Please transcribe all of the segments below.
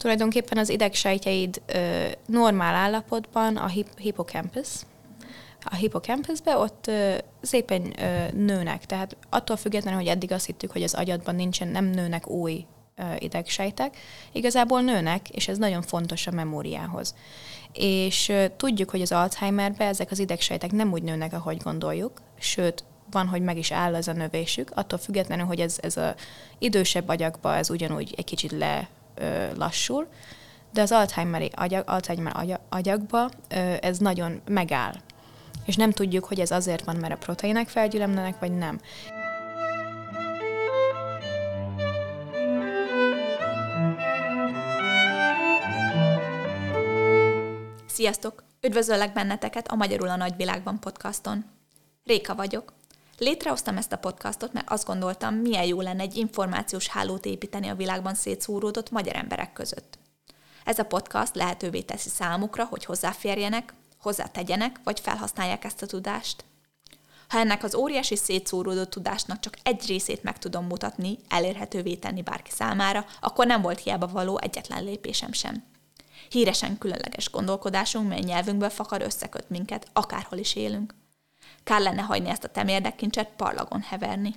Tulajdonképpen az idegsejtjeid ö, normál állapotban a hip- hippocampus, a hippocampusbe ott ö, szépen ö, nőnek, tehát attól függetlenül, hogy eddig azt hittük, hogy az agyadban nincsen, nem nőnek új ö, idegsejtek, igazából nőnek, és ez nagyon fontos a memóriához. És ö, tudjuk, hogy az Alzheimerbe ezek az idegsejtek nem úgy nőnek, ahogy gondoljuk, sőt, van, hogy meg is áll ez a növésük, attól függetlenül, hogy ez, ez a idősebb agyakba ez ugyanúgy egy kicsit le ö, lassul, de az Alzheimer agyag, Alzheimer agyag, agyagba ö, ez nagyon megáll. És nem tudjuk, hogy ez azért van, mert a proteinek felgyülemlenek, vagy nem. Sziasztok! Üdvözöllek benneteket a Magyarul a Nagyvilágban podcaston. Réka vagyok. Létrehoztam ezt a podcastot, mert azt gondoltam, milyen jó lenne egy információs hálót építeni a világban szétszúródott magyar emberek között. Ez a podcast lehetővé teszi számukra, hogy hozzáférjenek, hozzátegyenek, vagy felhasználják ezt a tudást. Ha ennek az óriási szétszóródott tudásnak csak egy részét meg tudom mutatni, elérhetővé tenni bárki számára, akkor nem volt hiába való egyetlen lépésem sem. Híresen különleges gondolkodásunk, mely nyelvünkből fakar összeköt minket, akárhol is élünk. Kár lenne hagyni ezt a temérdekincset parlagon heverni.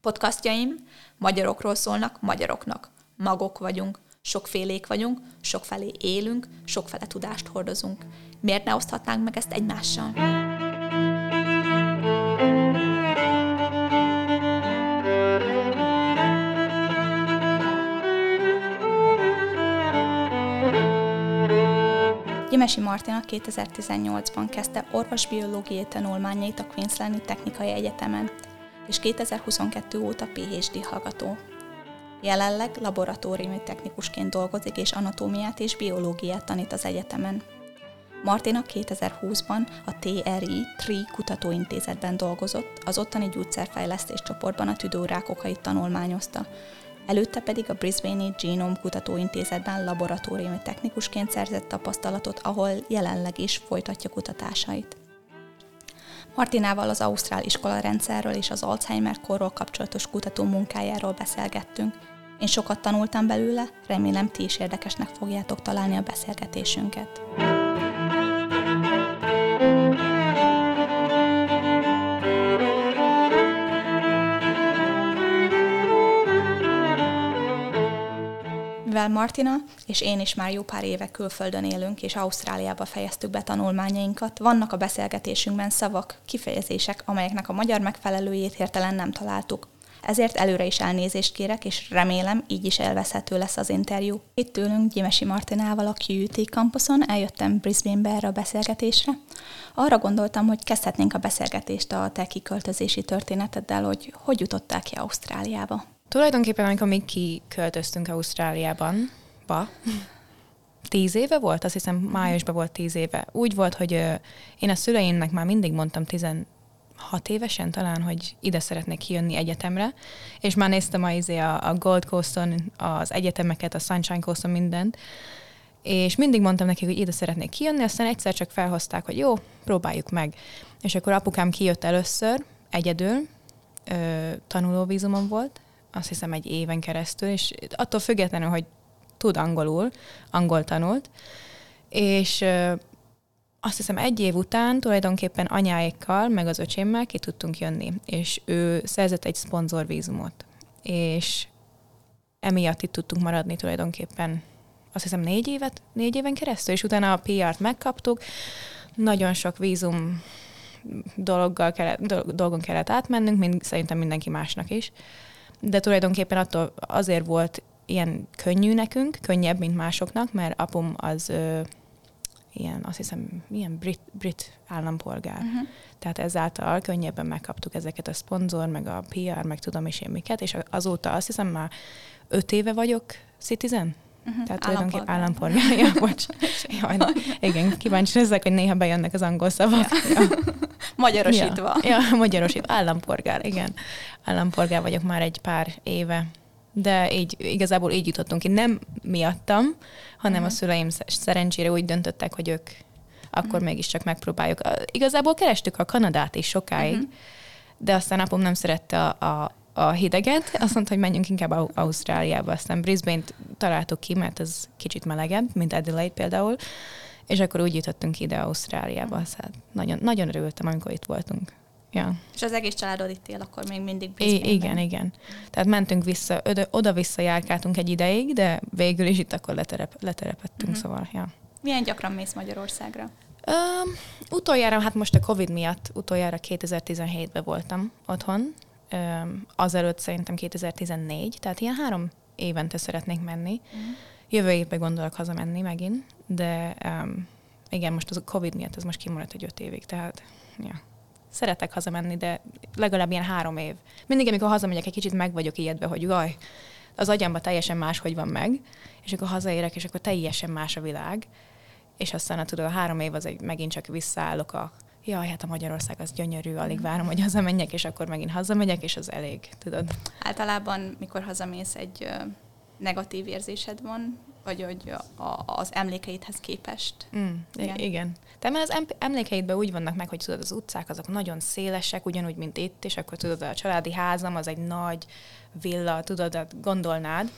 Podcastjaim magyarokról szólnak magyaroknak. Magok vagyunk, sokfélék vagyunk, sokfelé élünk, sokfele tudást hordozunk. Miért ne oszthatnánk meg ezt egymással? Gyimesi Martina 2018-ban kezdte orvosbiológiai tanulmányait a Queenslandi Technikai Egyetemen, és 2022 óta PhD hallgató. Jelenleg laboratóriumi technikusként dolgozik és anatómiát és biológiát tanít az egyetemen. Martina 2020-ban a TRI TRI kutatóintézetben dolgozott, az ottani gyógyszerfejlesztés csoportban a tüdőrákokait tanulmányozta, előtte pedig a Brisbane-i Genome Kutatóintézetben laboratóriumi technikusként szerzett tapasztalatot, ahol jelenleg is folytatja kutatásait. Martinával az Ausztrál iskola rendszerről és az Alzheimer korról kapcsolatos kutató munkájáról beszélgettünk. Én sokat tanultam belőle, remélem ti is érdekesnek fogjátok találni a beszélgetésünket. Mivel Martina és én is már jó pár éve külföldön élünk, és Ausztráliába fejeztük be tanulmányainkat, vannak a beszélgetésünkben szavak, kifejezések, amelyeknek a magyar megfelelőjét hirtelen nem találtuk. Ezért előre is elnézést kérek, és remélem így is elveszhető lesz az interjú. Itt ülünk Gyimesi Martinával a QUT campuson, eljöttem Brisbane-be erre a beszélgetésre. Arra gondoltam, hogy kezdhetnénk a beszélgetést a te kiköltözési történeteddel, hogy hogy jutottál ki Ausztráliába. Tulajdonképpen, amikor mi kiköltöztünk Ausztráliában, ba, tíz éve volt, azt hiszem májusban volt tíz éve. Úgy volt, hogy ö, én a szüleimnek már mindig mondtam 16 évesen talán, hogy ide szeretnék kijönni egyetemre, és már néztem a, izé a, a Gold Coast-on az egyetemeket, a Sunshine Coast-on mindent, és mindig mondtam nekik, hogy ide szeretnék kijönni, aztán egyszer csak felhozták, hogy jó, próbáljuk meg. És akkor apukám kijött először, egyedül, ö, tanulóvízumon volt, azt hiszem egy éven keresztül, és attól függetlenül, hogy tud angolul, angol tanult, és azt hiszem egy év után tulajdonképpen anyáikkal, meg az öcsémmel ki tudtunk jönni, és ő szerzett egy szponzorvízumot, és emiatt itt tudtunk maradni tulajdonképpen azt hiszem négy évet, négy éven keresztül, és utána a PR-t megkaptuk, nagyon sok vízum dologgal kellett, dolgon kellett átmennünk, mint szerintem mindenki másnak is de tulajdonképpen attól azért volt ilyen könnyű nekünk, könnyebb, mint másoknak, mert apum az ö, ilyen, azt hiszem, milyen brit, brit állampolgár. Uh-huh. Tehát ezáltal könnyebben megkaptuk ezeket a szponzor, meg a PR, meg tudom is én miket, és azóta azt hiszem már öt éve vagyok citizen. Uh-huh. Tehát tulajdonképpen állampolgár. Ja, bocs. Jaj, igen, kíváncsi leszek, hogy néha bejönnek az angol szavak. Ja. Ja. Magyarosítva. Ja, ja, magyarosítva. Állampolgár, igen. Állampolgár vagyok már egy pár éve. De így, igazából így jutottunk ki. Nem miattam, hanem uh-huh. a szüleim szerencsére úgy döntöttek, hogy ők akkor uh-huh. mégiscsak megpróbáljuk. Igazából kerestük a Kanadát is sokáig, uh-huh. de aztán apom nem szerette a, a a hideget, azt mondta, hogy menjünk inkább Au- Ausztráliába. Aztán Brisbane-t találtuk ki, mert ez kicsit melegebb, mint Adelaide például, és akkor úgy jutottunk ide Ausztráliába. Szóval nagyon, nagyon örültem, amikor itt voltunk. Ja. És az egész családod itt él, akkor még mindig Brisbane-ben. igen, igen. Tehát mentünk vissza, oda- oda-vissza járkáltunk egy ideig, de végül is itt akkor leterep, leterepettünk, Mhm. szóval, ja. Milyen gyakran mész Magyarországra? Um, utoljára, hát most a Covid miatt, utoljára 2017-ben voltam otthon, azelőtt szerintem 2014, tehát ilyen három évente szeretnék menni. Jövő évben gondolok hazamenni megint, de um, igen, most az Covid miatt ez most kimaradt egy öt évig, tehát ja. Szeretek hazamenni, de legalább ilyen három év. Mindig, amikor hazamegyek, egy kicsit meg vagyok ijedve, hogy jaj, az agyamba teljesen máshogy van meg, és akkor hazaérek, és akkor teljesen más a világ, és aztán tudod, a három év az egy, megint csak visszaállok a jaj, hát a Magyarország az gyönyörű, alig várom, hogy hazamenjek, és akkor megint hazamegyek, és az elég, tudod. Általában, mikor hazamész, egy negatív érzésed van, vagy hogy a, az emlékeidhez képest. Mm, Igen. igen. Tehát mert az em- emlékeidben úgy vannak meg, hogy tudod, az utcák azok nagyon szélesek, ugyanúgy, mint itt, és akkor tudod, a családi házam az egy nagy villa, tudod, hát gondolnád,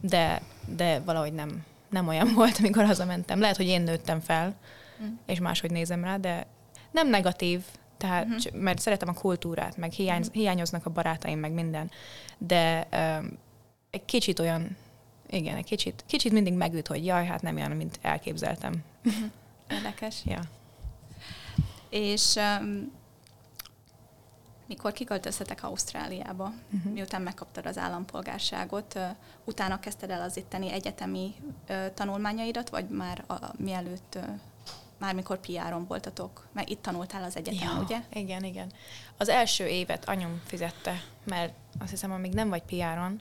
de, de valahogy nem, nem olyan volt, amikor hazamentem. Lehet, hogy én nőttem fel, Mm. és máshogy nézem rá, de nem negatív, tehát, Mhm. uh-huh. mert szeretem a kultúrát, meg hiány, uh-huh. hiányoznak a barátaim, meg minden, de um, egy kicsit olyan, igen, egy kicsit, kicsit mindig megüt, hogy jaj, hát nem olyan, mint elképzeltem. Érdekes. Ja. És um, mikor kiköltöztetek Ausztráliába, Mhm. miután megkaptad az állampolgárságot, ö, utána kezdted el az itteni egyetemi ö, tanulmányaidat, vagy már a, mielőtt, ö, már mikor PR-on voltatok? Mert itt tanultál az egyetemen, ugye? Igen, igen. Az első évet anyum fizette, mert azt hiszem, amíg nem vagy PR-on,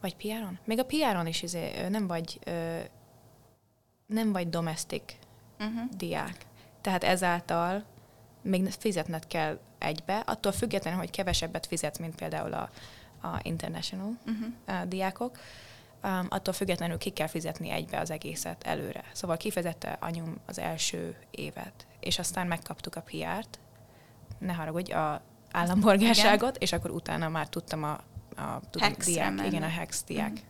vagy PR-on? Még a PR-on is izé, nem vagy, nem vagy domestic Uh-huh. diák. Tehát ezáltal még fizetned kell egybe, attól függetlenül, hogy kevesebbet fizetsz, mint például a, a international Uh-huh. uh, diákok, um, attól függetlenül ki kell fizetni egybe az egészet előre. Szóval kifizette anyum az első évet, és aztán megkaptuk a PR-t, ne haragudj, a állampolgárságot, és akkor utána már tudtam a, a tudom, diák, menni. igen, a Hex diák Mhm.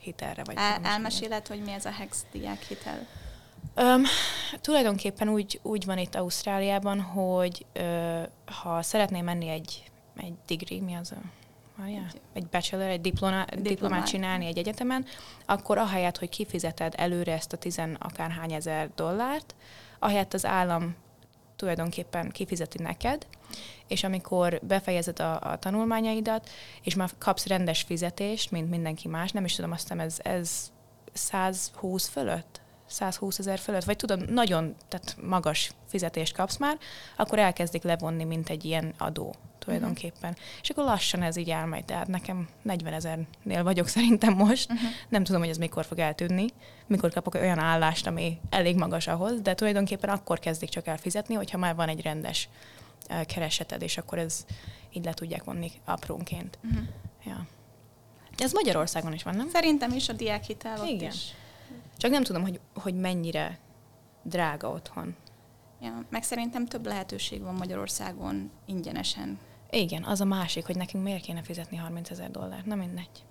hitelre. Vagy El, elmeséled, hogy mi ez a Hex diák hitel? Öm, tulajdonképpen úgy, úgy van itt Ausztráliában, hogy ö, ha szeretném menni egy, egy degree, mi az a várjál? Egy- bachelor, egy diploma, diplomát csinálni egy egyetemen, akkor ahelyett, hogy kifizeted előre ezt a tizen akárhány ezer dollárt, ahelyett az állam tulajdonképpen kifizeti neked, és amikor befejezed a, a tanulmányaidat, és már kapsz rendes fizetést, mint mindenki más, nem is tudom, azt hiszem ez, ez 120 fölött? 120 ezer fölött, vagy tudom, nagyon tehát magas fizetést kapsz már, akkor elkezdik levonni, mint egy ilyen adó tulajdonképpen. Uh-huh. És akkor lassan ez így elmegy, tehát nekem 40 ezernél vagyok szerintem most, Uh-huh. nem tudom, hogy ez mikor fog eltűnni, mikor kapok olyan állást, ami elég magas ahhoz, de tulajdonképpen akkor kezdik csak el fizetni, hogyha már van egy rendes eh, kereseted, és akkor ez így le tudják vonni aprónként. Uh-huh. Ja. Ez Magyarországon is van, nem? Szerintem is a diákhitel ott Igen. is. Csak nem tudom, hogy, hogy mennyire drága otthon. Ja, meg szerintem több lehetőség van Magyarországon ingyenesen. Igen, az a másik, hogy nekünk miért kéne fizetni 30 ezer dollárt. Na mindegy.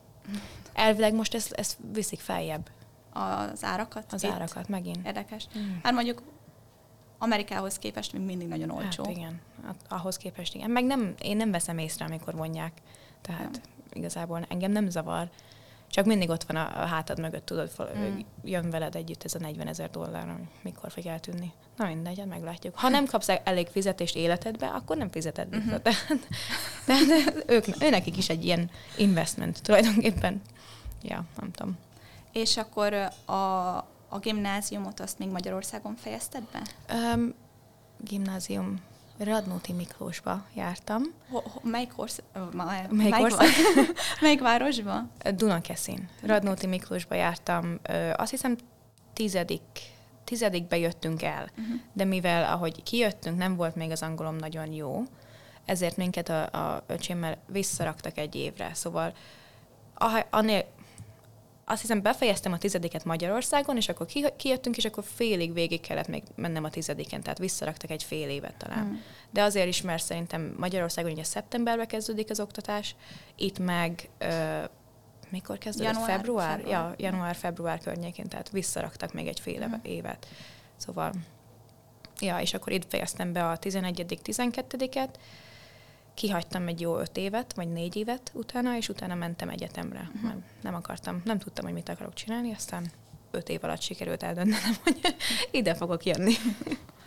Elvileg most ezt, ezt viszik feljebb, Az árakat? az itt. árakat megint. Érdekes. Mm. Hát mondjuk Amerikához képest még mindig nagyon olcsó. Hát igen, hát ahhoz képest igen. Meg nem, én nem veszem észre, amikor vonják. Tehát Nem. igazából engem nem zavar. Csak mindig ott van a, a hátad mögött, tudod, Mm. jön veled együtt ez a 40 ezer dollár, ami mikor fog eltűnni. Na mindegy, hát meglátjuk. Ha nem kapsz elég fizetést életedbe, akkor nem fizeted vissza. Mhm. Tehát, tehát ők, őnekik is egy ilyen investment tulajdonképpen. Ja, nem tudom. És akkor a, a gimnáziumot azt még Magyarországon fejezted be? Um, gimnázium Radnóti Miklósba jártam. Ho, ho, melyik, orsz, ma, Melyik ország? melyik városba? Dunakeszin. Radnóti Miklósba jártam, azt hiszem tizedik, tizedikbe jöttünk el, Uh-huh. de mivel ahogy kijöttünk, nem volt még az angolom nagyon jó, ezért minket a, a öcsémmel visszaraktak egy évre. Szóval ah, annél, azt hiszem befejeztem a tizediket Magyarországon, és akkor kijöttünk, és akkor félig végig kellett még mennem a tizediken, tehát visszaraktak egy fél évet talán. Mm. De azért is, mert szerintem Magyarországon ugye szeptemberben kezdődik az oktatás, itt meg ö, mikor kezdődött? Január, február? február? Ja, január-február környékén, tehát visszaraktak még egy fél mm. évet. Szóval, ja, és akkor itt fejeztem be a 11.-12-et, kihagytam egy jó öt évet, vagy négy évet utána, és utána mentem egyetemre. Uh-huh. Mert nem akartam, nem tudtam, hogy mit akarok csinálni, aztán öt év alatt sikerült eldöntenem, hogy ide fogok jönni.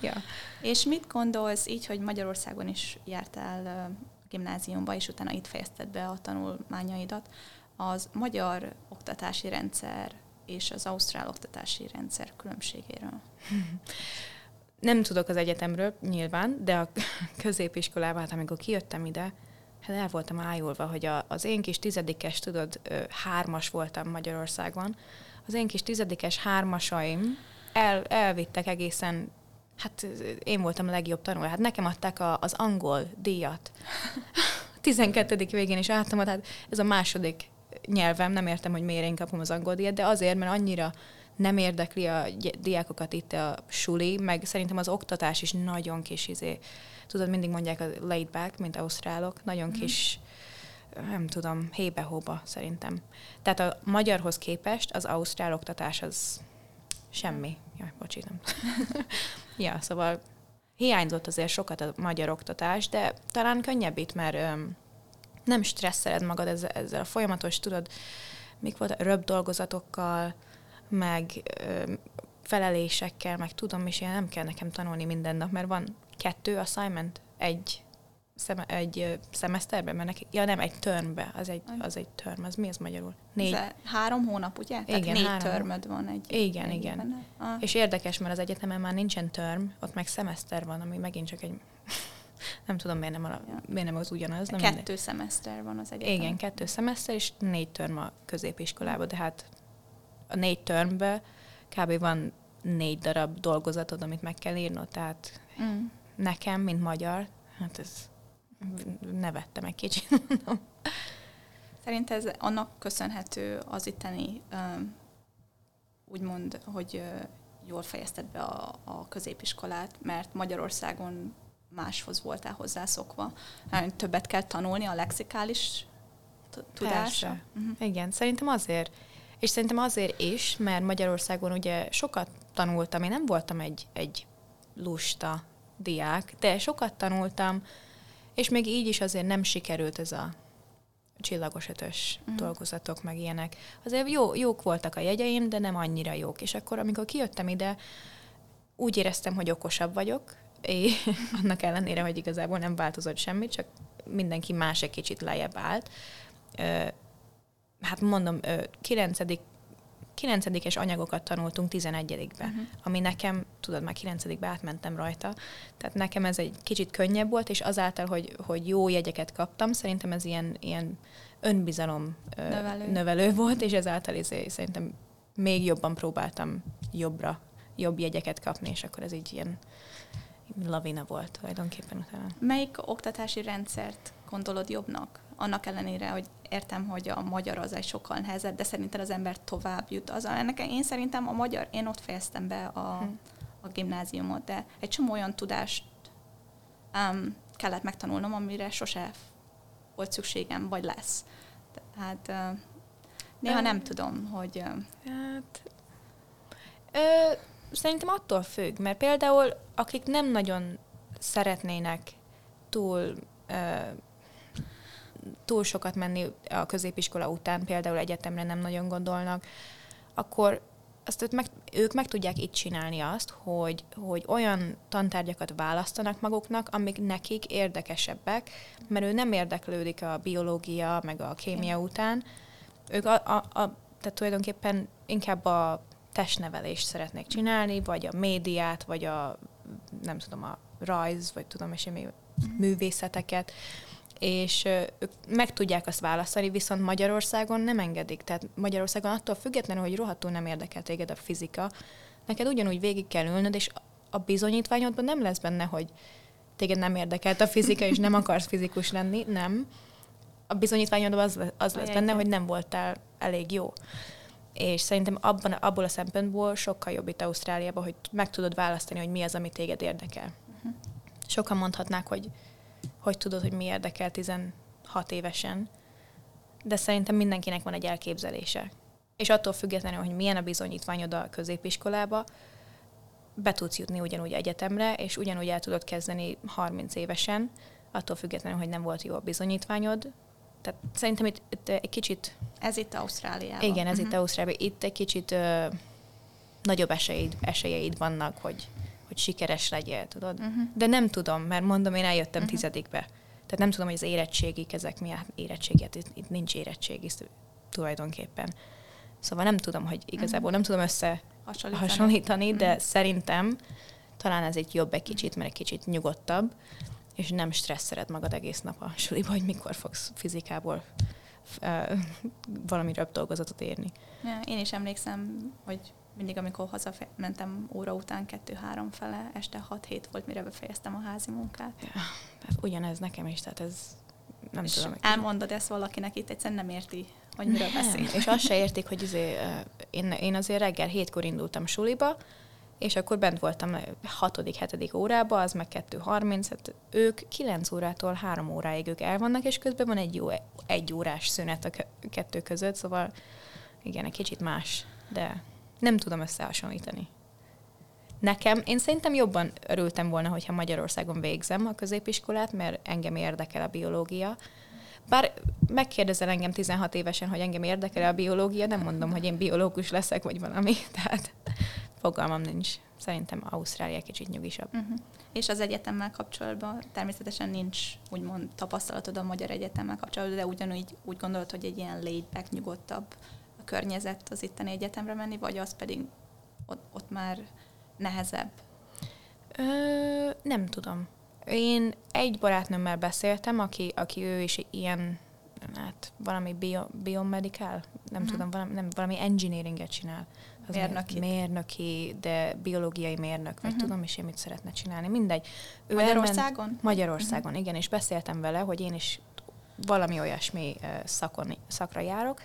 ja. És mit gondolsz így, hogy Magyarországon is jártál gimnáziumba, és utána itt fejezted be a tanulmányaidat, az magyar oktatási rendszer és az ausztrál oktatási rendszer különbségéről? nem tudok az egyetemről nyilván, de a középiskolában, hát amikor kijöttem ide, hát el voltam ájulva, hogy a, az én kis tizedikes, tudod, hármas voltam Magyarországon, az én kis tizedikes hármasaim el, elvittek egészen, hát én voltam a legjobb tanuló, hát nekem adták a, az angol díjat. 12. végén is álltam, tehát ez a második nyelvem, nem értem, hogy miért én kapom az angol díjat, de azért, mert annyira nem érdekli a diákokat itt a suli, meg szerintem az oktatás is nagyon kis izé. Tudod, mindig mondják a laid back, mint ausztrálok, nagyon mm. kis nem tudom, hébe-hóba szerintem. Tehát a magyarhoz képest az ausztrál oktatás az semmi. Jaj, bocsi, nem. ja, szóval hiányzott azért sokat a magyar oktatás, de talán könnyebb itt, mert öm, nem stresszeled magad ezzel, ezzel a folyamatos, tudod, mik volt röbb dolgozatokkal, meg ö, felelésekkel, meg tudom is, ilyen nem kell nekem tanulni minden nap, mert van kettő assignment egy szeme, egy szemeszterben, mert neki, ja nem, egy törmbe, az egy, az egy törm, az mi az magyarul? Négy. Ez három hónap, ugye? Igen, Tehát négy három. törmöd van egy Igen, egy igen. Ah. És érdekes, mert az egyetemen már nincsen törm, ott meg szemeszter van, ami megint csak egy nem tudom, miért nem, a, ja. miért nem az ugyanaz. Nem kettő minden. szemeszter van az egyetemen. Igen, kettő szemeszter, és négy törm a középiskolában, de hát a négy termbe kb. van négy darab dolgozatod, amit meg kell írnod, tehát mm. nekem, mint magyar, hát ez nevettem egy kicsit, mondom. Szerint ez annak köszönhető az itteni, úgymond, hogy jól fejezted be a, a középiskolát, mert Magyarországon máshoz voltál hozzászokva. Többet kell tanulni a lexikális tudásra. Uh-huh. Igen, szerintem azért. És szerintem azért is, mert Magyarországon ugye sokat tanultam, én nem voltam egy, egy lusta diák, de sokat tanultam, és még így is azért nem sikerült ez a csillagos ötös uh-huh. dolgozatok, meg ilyenek. Azért jó, jók voltak a jegyeim, de nem annyira jók. És akkor, amikor kijöttem ide, úgy éreztem, hogy okosabb vagyok, és annak ellenére, hogy igazából nem változott semmi, csak mindenki más egy kicsit lejjebb állt hát mondom, 9 9 anyagokat tanultunk 11-be, uh-huh. ami nekem, tudod, már 9 átmentem rajta, tehát nekem ez egy kicsit könnyebb volt, és azáltal, hogy, hogy jó jegyeket kaptam, szerintem ez ilyen, ilyen önbizalom növelő. növelő volt, és ezáltal ezért szerintem még jobban próbáltam jobbra, jobb jegyeket kapni, és akkor ez így ilyen lavina volt tulajdonképpen utána. Melyik oktatási rendszert gondolod jobbnak? Annak ellenére, hogy értem, hogy a magyar az egy sokkal nehezebb, de szerintem az ember tovább jut. Az, ennek én szerintem a magyar, én ott fejeztem be a, hm. a gimnáziumot, de egy csomó olyan tudást um, kellett megtanulnom, amire sose volt szükségem, vagy lesz. Tehát uh, néha nem tudom, hogy... Uh, hát, ö, szerintem attól függ, mert például akik nem nagyon szeretnének túl ö, túl sokat menni a középiskola után, például egyetemre nem nagyon gondolnak, akkor azt ők meg, ők meg tudják itt csinálni azt, hogy, hogy olyan tantárgyakat választanak maguknak, amik nekik érdekesebbek, mert ő nem érdeklődik a biológia, meg a kémia után. Ők a, a, a, tehát tulajdonképpen inkább a testnevelést szeretnék csinálni, vagy a médiát, vagy a nem tudom, a rajz, vagy tudom és még művészeteket és ők meg tudják azt választani, viszont Magyarországon nem engedik. Tehát Magyarországon attól függetlenül, hogy rohadtul nem érdekel téged a fizika, neked ugyanúgy végig kell ülnöd, és a bizonyítványodban nem lesz benne, hogy téged nem érdekelt a fizika, és nem akarsz fizikus lenni, nem. A bizonyítványodban az, az lesz benne, hogy nem voltál elég jó. És szerintem abban, abból a szempontból sokkal jobb itt Ausztráliában, hogy meg tudod választani, hogy mi az, ami téged érdekel. Uh-huh. Sokan mondhatnák, hogy hogy tudod, hogy mi érdekel 16 évesen, de szerintem mindenkinek van egy elképzelése. És attól függetlenül, hogy milyen a bizonyítványod a középiskolába, be tudsz jutni ugyanúgy egyetemre, és ugyanúgy el tudod kezdeni 30 évesen, attól függetlenül, hogy nem volt jó a bizonyítványod. Tehát szerintem itt, itt egy kicsit... Ez itt Ausztráliában. Igen, ez uh-huh. itt mhm. Ausztráliában. Itt egy kicsit ö, nagyobb esélyeid, esélyeid vannak, hogy, hogy sikeres legyél, tudod? Uh-huh. De nem tudom, mert mondom, én eljöttem uh-huh. tizedikbe. Tehát nem tudom, hogy az érettségik, ezek mi érettséget, itt, itt nincs érettségi tulajdonképpen. Szóval nem tudom, hogy igazából nem tudom össze hasonlítani, hasonlítani de mm. szerintem talán ez egy jobb egy kicsit, mert egy kicsit nyugodtabb, és nem stresszeled magad egész nap a suliba, hogy mikor fogsz fizikából uh, valami röbb dolgozatot érni. Ja, én is emlékszem, hogy mindig, amikor hazamentem óra után kettő-három fele, este 6-7 volt, mire befejeztem a házi munkát. Ja, hát ugyanez nekem is, tehát ez nem és tudom. Elmondod ezt valakinek itt, egyszerűen nem érti, hogy miről beszél. És azt se értik, hogy izé, én, én azért reggel hétkor indultam suliba, és akkor bent voltam 6.-7. órába, az meg 2.30, hát ők 9 órától 3 óráig ők el vannak, és közben van egy jó egy órás szünet a kettő között, szóval igen, egy kicsit más, de nem tudom összehasonlítani. Nekem, én szerintem jobban örültem volna, hogyha Magyarországon végzem a középiskolát, mert engem érdekel a biológia. Bár megkérdezel engem 16 évesen, hogy engem érdekel a biológia, nem mondom, hogy én biológus leszek, vagy valami, tehát fogalmam nincs. Szerintem Ausztrália kicsit nyugisabb. Uh-huh. És az egyetemmel kapcsolatban természetesen nincs úgymond tapasztalatod a magyar egyetemmel kapcsolatban, de ugyanúgy úgy gondolod, hogy egy ilyen laid back, nyugodtabb környezet az itteni egyetemre menni, vagy az pedig ott, ott már nehezebb? Ö, nem tudom. Én egy barátnőmmel beszéltem, aki, aki ő is ilyen, hát valami bio, biomedical, nem uh-huh. tudom, valami, nem, valami engineeringet csinál. Az mérnöki. Mérnöki, de biológiai mérnök, vagy uh-huh. tudom is én mit szeretne csinálni. Mindegy. Ő Magyarországon? Elment, Magyarországon, uh-huh. igen, és beszéltem vele, hogy én is valami olyasmi szakon, szakra járok,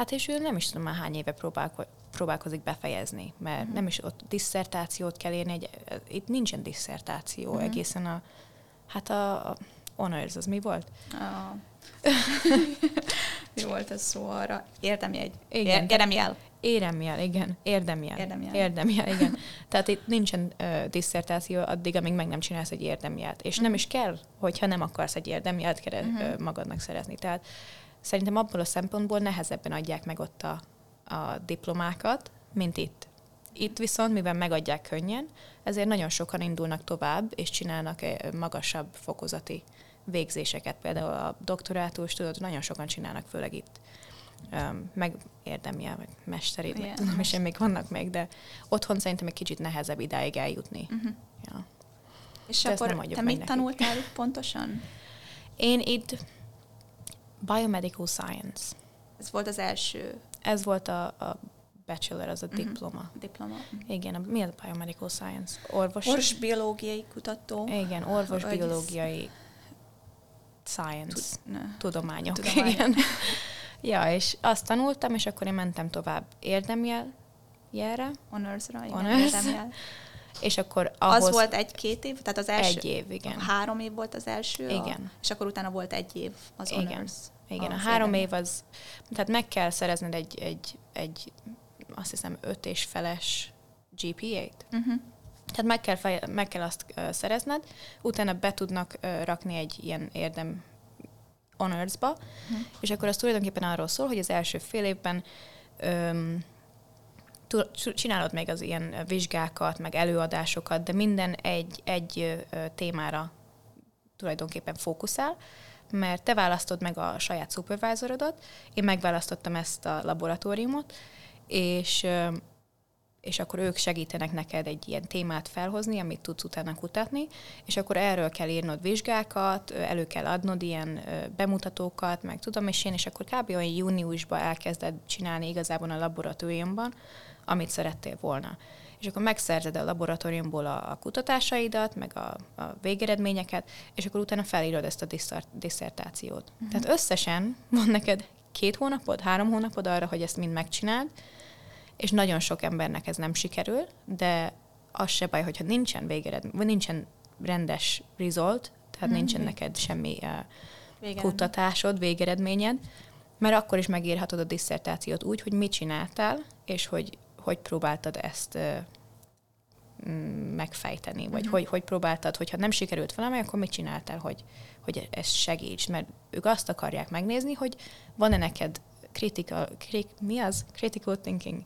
Hát és ő nem is tudom már hány éve próbálko- próbálkozik befejezni, mert uh-huh. nem is ott disszertációt kell érni, egy, itt nincsen disszertáció uh-huh. egészen a, hát a, a honors, az mi volt? A... mi volt ez szó arra? Érdemjegy. Igen. Érdemjel. Éremjel, igen. Érdemjel. Érdemjel. Érdemjel, igen. Tehát itt nincsen uh, disszertáció addig, amíg meg nem csinálsz egy érdemjelt. És uh-huh. nem is kell, hogyha nem akarsz egy érdemjelt kell uh-huh. magadnak szerezni. Tehát szerintem abból a szempontból nehezebben adják meg ott a, a diplomákat, mint itt. Itt viszont, mivel megadják könnyen, ezért nagyon sokan indulnak tovább, és csinálnak magasabb fokozati végzéseket. Például a doktorátus, tudod, nagyon sokan csinálnak, főleg itt. meg érdemje, vagy mesteri, yeah, tudom is, még vannak még, de otthon szerintem egy kicsit nehezebb idáig eljutni. Uh-huh. Ja. És de akkor te mit tanultál itt pontosan? Én itt Biomedical Science. Ez volt az első. Ez volt a, a bachelor, az a uh-huh. diploma. Diploma. Igen, a, mi a Biomedical Science? Orvos. Orvosbiológiai kutató. Igen, orvosbiológiai science. Tud, tudományok. Tudomány. Igen. ja, és azt tanultam, és akkor én mentem tovább érdemjel, jelre. Honorsra, igen, Honors. érdemjel. És akkor ahhoz... Az volt egy-két év? Tehát az első... Egy év, igen. Három év volt az első? Igen. A, és akkor utána volt egy év az igen. honors. Igen, a, a három év az... Tehát meg kell szerezned egy, egy, egy azt hiszem, öt és feles GPA-t. Uh-huh. Tehát meg kell, fej, meg kell azt uh, szerezned, utána be tudnak uh, rakni egy ilyen érdem honorsba, uh-huh. és akkor az tulajdonképpen arról szól, hogy az első fél évben um, csinálod még az ilyen vizsgákat, meg előadásokat, de minden egy, egy témára tulajdonképpen fókuszál, mert te választod meg a saját supervisorodat, én megválasztottam ezt a laboratóriumot, és és akkor ők segítenek neked egy ilyen témát felhozni, amit tudsz utána kutatni, és akkor erről kell írnod vizsgákat, elő kell adnod ilyen bemutatókat, meg tudom, és én, és akkor kb. olyan júniusban elkezded csinálni igazából a laboratóriumban, amit szerettél volna. És akkor megszerzed a laboratóriumból a, a kutatásaidat, meg a, a végeredményeket, és akkor utána felírod ezt a diszertációt. Uh-huh. Tehát összesen van neked két hónapod, három hónapod arra, hogy ezt mind megcsináld, és nagyon sok embernek ez nem sikerül, de az se baj, hogyha nincsen végeredmény, vagy nincsen rendes result, tehát mm-hmm. nincsen neked semmi uh, kutatásod, végeredményed, mert akkor is megírhatod a diszertációt úgy, hogy mit csináltál, és hogy hogy próbáltad ezt uh, megfejteni, vagy mm-hmm. hogy, hogy próbáltad, hogyha nem sikerült valami, akkor mit csináltál, hogy, hogy ezt segíts, mert ők azt akarják megnézni, hogy van-e neked critical, kri, mi az? Critical thinking?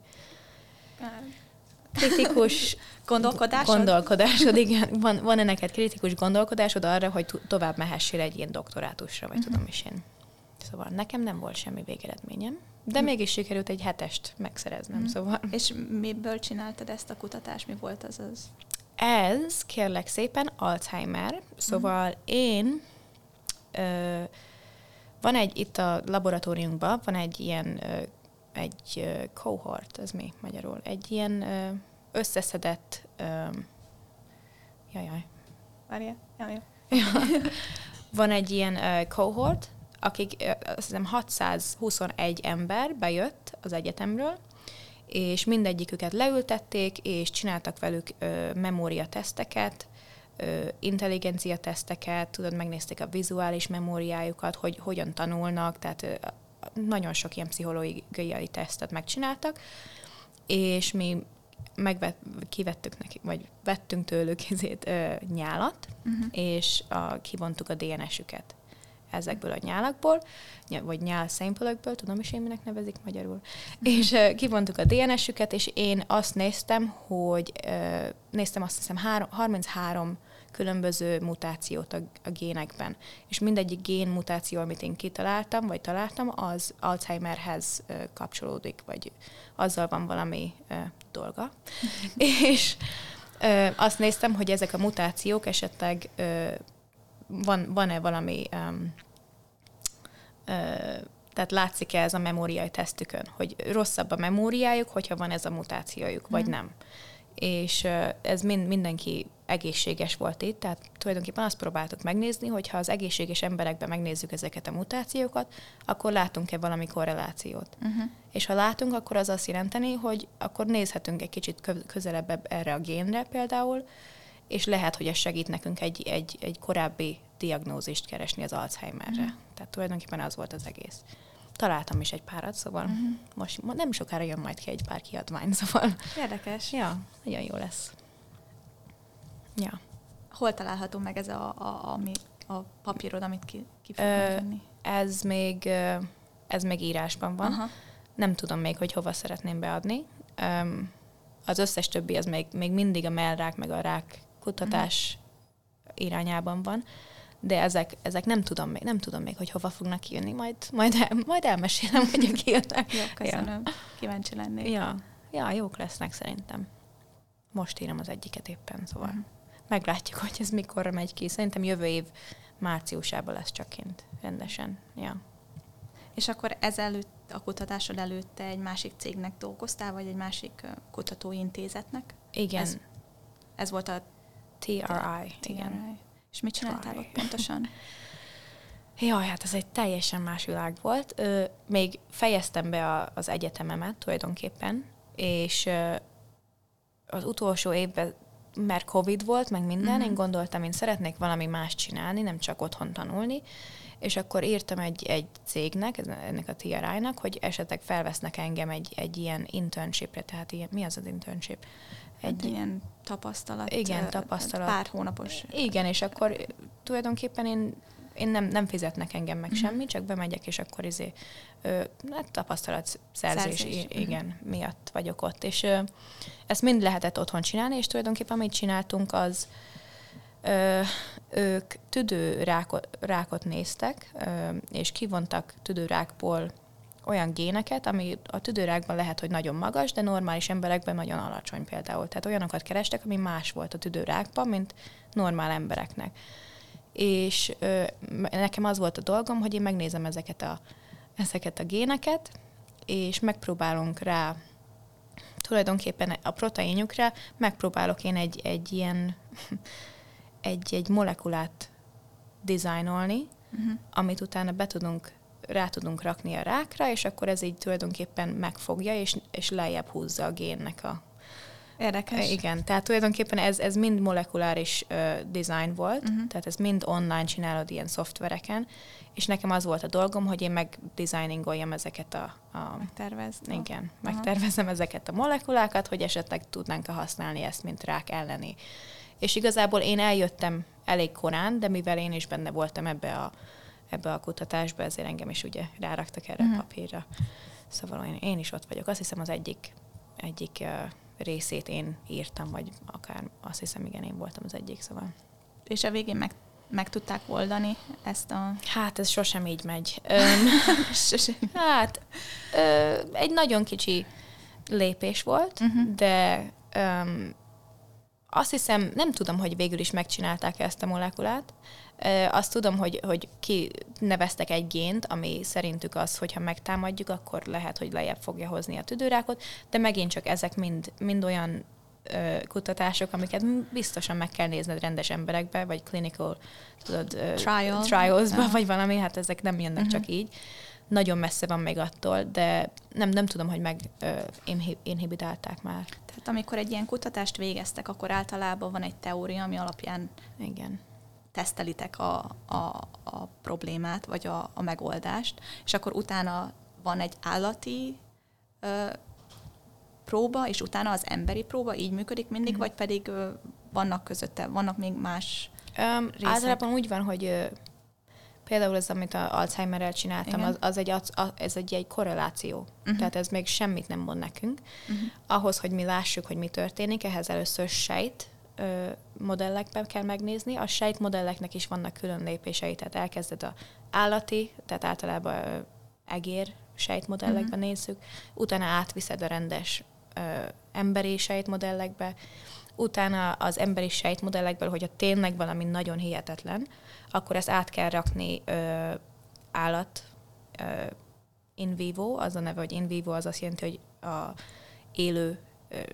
Kritikus gondolkodásod? Gondolkodásod, igen. Van, van-e neked kritikus gondolkodásod arra, hogy tovább mehessél egy ilyen doktorátusra, vagy uh-huh. tudom is én. Szóval nekem nem volt semmi végeredményem, de mégis sikerült egy hetest megszereznem, hm. szóval. És miből csináltad ezt a kutatást? Mi volt az az? Ez, kérlek szépen, Alzheimer. Szóval hm. én ö, van egy, itt a laboratóriumban van egy ilyen, ö, egy ö, cohort, ez mi magyarul? Egy ilyen ö, összeszedett, ö, jajjaj. Várjál, jaj. van egy ilyen uh, cohort, akik azt hiszem 621 ember bejött az egyetemről, és mindegyiküket leültették, és csináltak velük ö, memóriateszteket, intelligencia teszteket, tudod, megnézték a vizuális memóriájukat, hogy hogyan tanulnak, tehát ö, nagyon sok ilyen pszichológiai tesztet megcsináltak, és mi megvet, kivettük nekik, vagy vettünk tőlük ezért ö, nyálat, uh-huh. és a, kivontuk a DNS-üket ezekből a nyálakból, vagy nyál szempölökből, tudom is én minek nevezik magyarul, és kivontuk a DNS-üket, és én azt néztem, hogy néztem azt hiszem három, 33 különböző mutációt a, a génekben. És mindegyik gén mutáció, amit én kitaláltam, vagy találtam, az Alzheimerhez kapcsolódik, vagy azzal van valami dolga. és uh, azt néztem, hogy ezek a mutációk esetleg uh, van, van-e valami, um, uh, tehát látszik-e ez a memóriai tesztükön, hogy rosszabb a memóriájuk, hogyha van ez a mutációjuk, vagy mm. nem. És uh, ez mind, mindenki egészséges volt itt, tehát tulajdonképpen azt próbáltuk megnézni, hogy ha az egészséges emberekben megnézzük ezeket a mutációkat, akkor látunk-e valami korrelációt. Uh-huh. És ha látunk, akkor az azt jelenteni, hogy akkor nézhetünk egy kicsit közelebb erre a génre például, és lehet, hogy ez segít nekünk egy, egy, egy korábbi diagnózist keresni az Alzheimerre. Mm. Tehát tulajdonképpen az volt az egész. Találtam is egy párat, szóval mm-hmm. most nem sokára jön majd ki egy pár kiadvány, szóval... Érdekes. Ja, nagyon jó lesz. Ja. Hol található meg ez a, a, a, a papírod, amit ki, ki fognak Ez még, ez még írásban van. Aha. Nem tudom még, hogy hova szeretném beadni. Um, az összes többi az még, még mindig a mellrák meg a rák kutatás uh-huh. irányában van, de ezek, ezek nem tudom még, nem tudom még, hogy hova fognak kijönni, majd, majd, el, majd elmesélem, hogy kijönnek. Jó, köszönöm. Ja. Kíváncsi lennék. Ja. ja, jók lesznek szerintem. Most írom az egyiket éppen, szóval uh-huh. meglátjuk, hogy ez mikor megy ki. Szerintem jövő év márciusában lesz csak kint rendesen. Ja. És akkor ezelőtt, a kutatásod előtte egy másik cégnek dolgoztál, vagy egy másik kutatóintézetnek? Igen. Ez, ez volt a TRI, TRI. igen. És mit csináltál ott pontosan? Jaj, hát ez egy teljesen más világ volt. Ö, még fejeztem be a, az egyetememet tulajdonképpen, és ö, az utolsó évben, mert Covid volt, meg minden, uh-huh. én gondoltam, én szeretnék valami más csinálni, nem csak otthon tanulni, és akkor írtam egy, egy cégnek, ennek a TRI-nak, hogy esetleg felvesznek engem egy, egy ilyen internshipre, tehát ilyen, mi az az internship? Egy ilyen tapasztalat. Igen, tapasztalat. Pár hónapos. Igen, és akkor tulajdonképpen én én nem, nem fizetnek engem meg uh-huh. semmi, csak bemegyek, és akkor izé, ö, hát tapasztalat szerzés, Szerzés. igen, uh-huh. miatt vagyok ott. És ö, ezt mind lehetett otthon csinálni, és tulajdonképpen amit csináltunk, az ö, ők tüdőrákot rákot néztek, ö, és kivontak tüdőrákból olyan géneket, ami a tüdőrákban lehet, hogy nagyon magas, de normális emberekben nagyon alacsony például. Tehát olyanokat kerestek, ami más volt a tüdőrákban, mint normál embereknek. És ö, nekem az volt a dolgom, hogy én megnézem ezeket a, ezeket a géneket, és megpróbálunk rá tulajdonképpen a proteinjukra megpróbálok én egy, egy ilyen egy, egy molekulát dizájnolni, uh-huh. amit utána be tudunk rá tudunk rakni a rákra, és akkor ez így tulajdonképpen megfogja, és, és lejjebb húzza a génnek a, Érdekes. igen, tehát tulajdonképpen ez, ez mind molekuláris uh, design volt, uh-huh. tehát ez mind online csinálod ilyen szoftvereken, és nekem az volt a dolgom, hogy én megdesigningoljam ezeket a... a Megtervez. Igen, Aha. megtervezem ezeket a molekulákat, hogy esetleg tudnánk használni ezt, mint rák elleni. És igazából én eljöttem elég korán, de mivel én is benne voltam ebbe a, ebbe a kutatásba, ezért engem is ugye ráraktak erre uh-huh. a papírra. Szóval én, én is ott vagyok. Azt hiszem az egyik, egyik uh, részét én írtam, vagy akár azt hiszem, igen, én voltam az egyik, szóval. És a végén meg, meg tudták oldani ezt a... Hát ez sosem így megy. Öm, sosem. Hát ö, egy nagyon kicsi lépés volt, uh-huh. de öm, azt hiszem, nem tudom, hogy végül is megcsinálták ezt a molekulát. Azt tudom, hogy, hogy ki neveztek egy gént, ami szerintük az, hogyha megtámadjuk, akkor lehet, hogy lejjebb fogja hozni a tüdőrákot, de megint csak ezek mind, mind olyan kutatások, amiket biztosan meg kell nézned rendes emberekbe, vagy clinical tudod, Trial. trials-ba, yeah. vagy valami, hát ezek nem jönnek uh-huh. csak így. Nagyon messze van még attól, de nem, nem tudom, hogy meg uh, inhibitálták már. Tehát amikor egy ilyen kutatást végeztek, akkor általában van egy teória, ami alapján Igen tesztelitek a, a, a problémát, vagy a, a megoldást, és akkor utána van egy állati ö, próba, és utána az emberi próba, így működik mindig, mm. vagy pedig ö, vannak közötte, vannak még más um, Általában úgy van, hogy ö, például ez, amit az Alzheimerrel csináltam, az, az egy, az, ez egy, egy korreláció. Uh-huh. Tehát ez még semmit nem mond nekünk. Uh-huh. Ahhoz, hogy mi lássuk, hogy mi történik, ehhez először sejt ö, modellekben kell megnézni. A sejtmodelleknek is vannak külön lépései, tehát elkezded a állati, tehát általában ö, egér sejtmodellekben uh-huh. nézzük, utána átviszed a rendes ö, emberi sejtmodellekbe, utána az emberi sejtmodellekből, hogyha tényleg valami nagyon hihetetlen, akkor ezt át kell rakni ö, állat ö, in vivo, az a neve, hogy in vivo, az azt jelenti, hogy a élő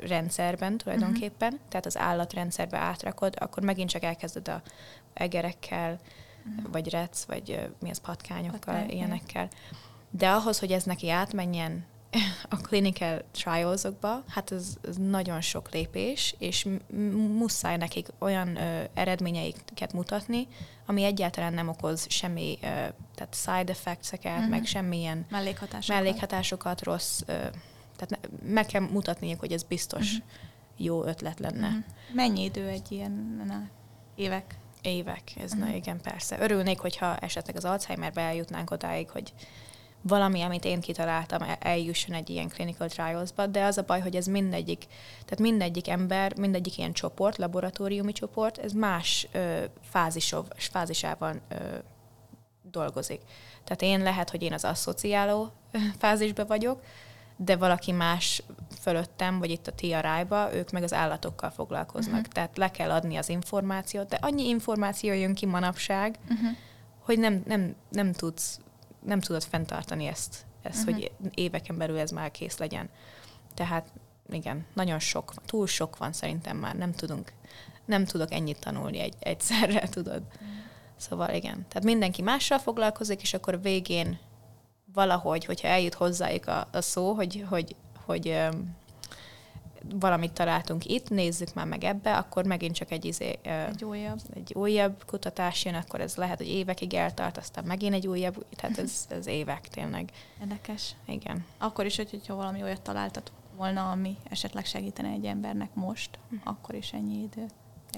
rendszerben tulajdonképpen, uh-huh. tehát az állatrendszerbe átrakod, akkor megint csak elkezded a egerekkel, uh-huh. vagy rec, vagy mi az patkányokkal, Patkány, ilyenekkel. De ahhoz, hogy ez neki átmenjen a clinical trialsokba, hát ez, ez nagyon sok lépés, és muszáj nekik olyan ö, eredményeiket mutatni, ami egyáltalán nem okoz semmi, ö, tehát side effects-eket, uh-huh. meg semmilyen mellékhatásokat, mellékhatásokat rossz ö, tehát meg kell mutatniuk, hogy ez biztos uh-huh. jó ötlet lenne. Uh-huh. Mennyi idő egy ilyen évek? Évek, ez uh-huh. na igen, persze. Örülnék, hogyha esetleg az Alzheimerbe eljutnánk odáig, hogy valami, amit én kitaláltam, eljusson egy ilyen clinical trials-ba, de az a baj, hogy ez mindegyik, tehát mindegyik ember, mindegyik ilyen csoport, laboratóriumi csoport, ez más ö, fázisov, fázisában ö, dolgozik. Tehát én lehet, hogy én az asszociáló fázisban vagyok, de valaki más fölöttem, vagy itt a TRI-ba, ők meg az állatokkal foglalkoznak. Uh-huh. Tehát le kell adni az információt, de annyi információ jön ki manapság, uh-huh. hogy nem, nem, nem, tudsz, nem tudod fenntartani ezt, ezt uh-huh. hogy éveken belül ez már kész legyen. Tehát igen, nagyon sok, túl sok van szerintem már, nem tudunk, nem tudok ennyit tanulni egy, egyszerre, tudod. Uh-huh. Szóval igen, tehát mindenki mással foglalkozik, és akkor végén valahogy, hogyha eljut hozzájuk a, a szó, hogy, hogy, hogy um, valamit találtunk itt, nézzük már meg ebbe, akkor megint csak egy, izé, egy, újabb. egy újabb kutatás jön, akkor ez lehet, hogy évekig eltart, aztán megint egy újabb, tehát ez, ez évek tényleg. Érdekes. Igen. Akkor is, hogyha valami olyat találtat volna, ami esetleg segítene egy embernek most, hm. akkor is ennyi idő.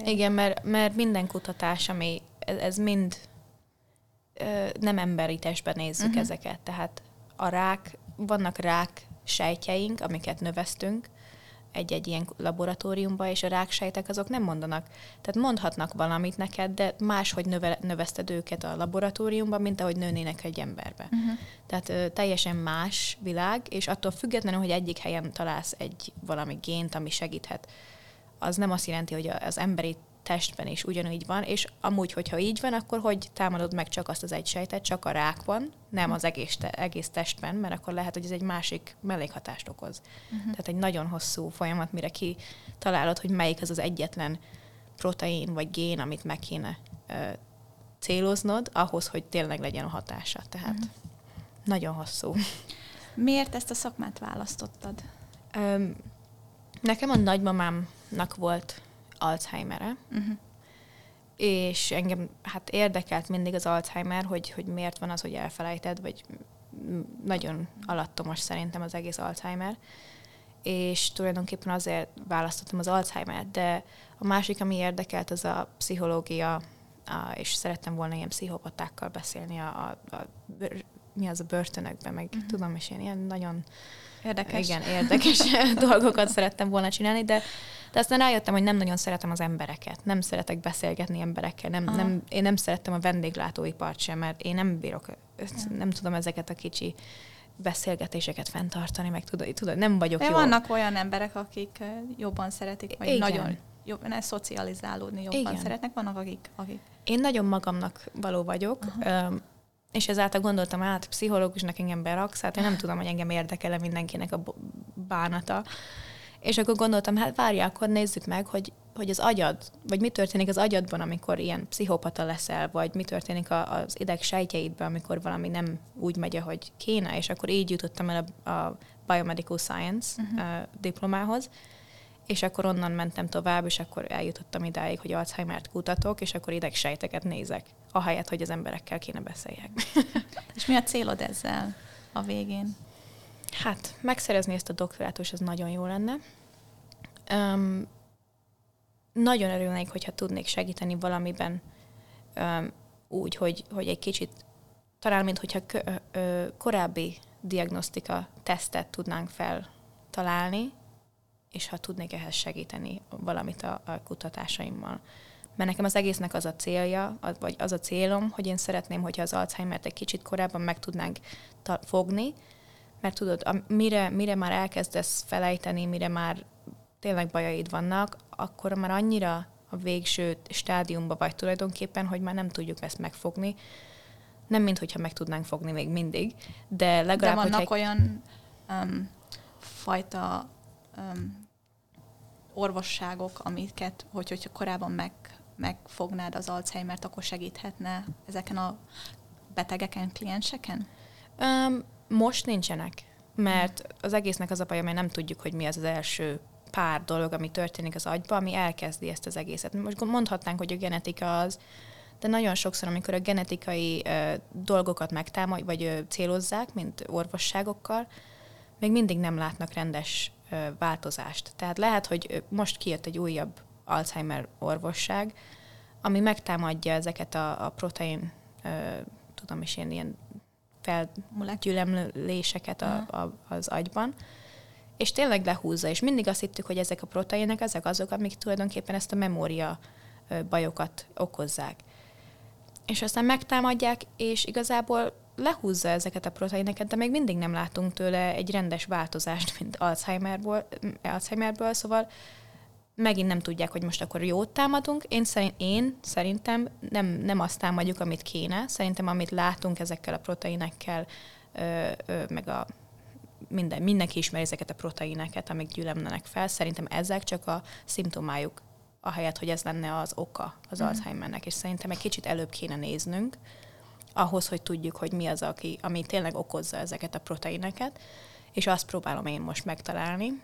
Igen, mert, mert minden kutatás, ami ez, ez mind nem emberi testben nézzük uh-huh. ezeket. Tehát a rák, vannak rák sejtjeink, amiket növesztünk egy-egy ilyen laboratóriumban, és a ráksejtek azok nem mondanak. Tehát mondhatnak valamit neked, de máshogy növe, növeszted őket a laboratóriumban, mint ahogy nőnének egy emberbe. Uh-huh. Tehát ö, teljesen más világ, és attól függetlenül, hogy egyik helyen találsz egy valami gént, ami segíthet, az nem azt jelenti, hogy az emberi testben is ugyanúgy van, és amúgy, hogyha így van, akkor hogy támadod meg csak azt az egy sejtet, csak a rák van, nem az egész, te, egész testben, mert akkor lehet, hogy ez egy másik mellékhatást okoz. Uh-huh. Tehát egy nagyon hosszú folyamat, mire ki találod, hogy melyik az az egyetlen protein vagy gén, amit meg kéne ö, céloznod, ahhoz, hogy tényleg legyen a hatása. Tehát, uh-huh. nagyon hosszú. Miért ezt a szakmát választottad? Öm, nekem a nagymamámnak volt Alzheimer-e, uh-huh. és engem hát érdekelt mindig az Alzheimer, hogy, hogy miért van az, hogy elfelejted, vagy nagyon alattomos szerintem az egész Alzheimer, és tulajdonképpen azért választottam az Alzheimer-t, de a másik, ami érdekelt, az a pszichológia, és szerettem volna ilyen pszichopatákkal beszélni a, a, a mi az a börtönökben, meg uh-huh. tudom, és én ilyen nagyon érdekes, igen, érdekes dolgokat szerettem volna csinálni, de, de aztán rájöttem, hogy nem nagyon szeretem az embereket, nem szeretek beszélgetni emberekkel, nem, nem, én nem szerettem a vendéglátóipart sem, mert én nem bírok, nem tudom ezeket a kicsi beszélgetéseket fenntartani, meg tudod, tudod nem vagyok De jó. vannak olyan emberek, akik jobban szeretik, vagy Igen. nagyon jobban ne szocializálódni jobban Igen. szeretnek, vannak akik, akik Én nagyon magamnak való vagyok, uh-huh. És ezáltal gondoltam, hát pszichológusnak engem beraksz, hát én nem tudom, hogy engem érdekel-e mindenkinek a bánata. És akkor gondoltam, hát várja, akkor nézzük meg, hogy, hogy az agyad, vagy mi történik az agyadban, amikor ilyen pszichopata leszel, vagy mi történik a, az ideg sejtjeidben, amikor valami nem úgy megy, ahogy kéne, és akkor így jutottam el a, a Biomedical Science uh-huh. uh, diplomához, és akkor onnan mentem tovább, és akkor eljutottam idáig, hogy Alzheimer-t kutatok, és akkor idegsejteket nézek, ahelyett, hogy az emberekkel kéne beszéljek. És mi a célod ezzel a végén? Hát, megszerezni ezt a doktorátus, az nagyon jó lenne. Um, nagyon örülnék, hogyha tudnék segíteni valamiben um, úgy, hogy, hogy egy kicsit, talán mint hogyha kö, ö, korábbi diagnosztika tesztet tudnánk feltalálni, és ha tudnék ehhez segíteni valamit a, a kutatásaimmal. Mert nekem az egésznek az a célja, az, vagy az a célom, hogy én szeretném, hogyha az Alzheimer-t egy kicsit korábban meg tudnánk ta- fogni, mert tudod, a, mire, mire már elkezdesz felejteni, mire már tényleg bajaid vannak, akkor már annyira a végső stádiumba vagy tulajdonképpen, hogy már nem tudjuk ezt megfogni. Nem, mint hogyha meg tudnánk fogni még mindig, de legalább, De vannak hogyha... olyan um, fajta um, orvosságok, amiket, hogy, hogyha korábban meg, megfognád az Alzheimer-t, akkor segíthetne ezeken a betegeken, klienseken? Um, most nincsenek, mert az egésznek az a baj, mert nem tudjuk, hogy mi az az első pár dolog, ami történik az agyba, ami elkezdi ezt az egészet. Most mondhatnánk, hogy a genetika az, de nagyon sokszor, amikor a genetikai uh, dolgokat megtámad, vagy uh, célozzák, mint orvosságokkal, még mindig nem látnak rendes változást. Tehát lehet, hogy most kijött egy újabb Alzheimer orvosság, ami megtámadja ezeket a, a protein, uh, tudom is én ilyen felgyülemléseket a, a, az agyban, és tényleg lehúzza, és mindig azt hittük, hogy ezek a proteinek, ezek azok, amik tulajdonképpen ezt a memória bajokat okozzák. És aztán megtámadják, és igazából lehúzza ezeket a proteineket, de még mindig nem látunk tőle egy rendes változást, mint Alzheimerből, Alzheimerből szóval megint nem tudják, hogy most akkor jót támadunk. Én, szerint, én szerintem nem, nem azt támadjuk, amit kéne. Szerintem, amit látunk ezekkel a proteinekkel, ö, ö, meg a minden, mindenki ismeri ezeket a proteineket, amik gyűlemlenek fel. Szerintem ezek csak a szimptomájuk, ahelyett, hogy ez lenne az oka az mm. Alzheimernek. És szerintem egy kicsit előbb kéne néznünk, ahhoz, hogy tudjuk, hogy mi az, aki, ami tényleg okozza ezeket a proteineket, és azt próbálom én most megtalálni.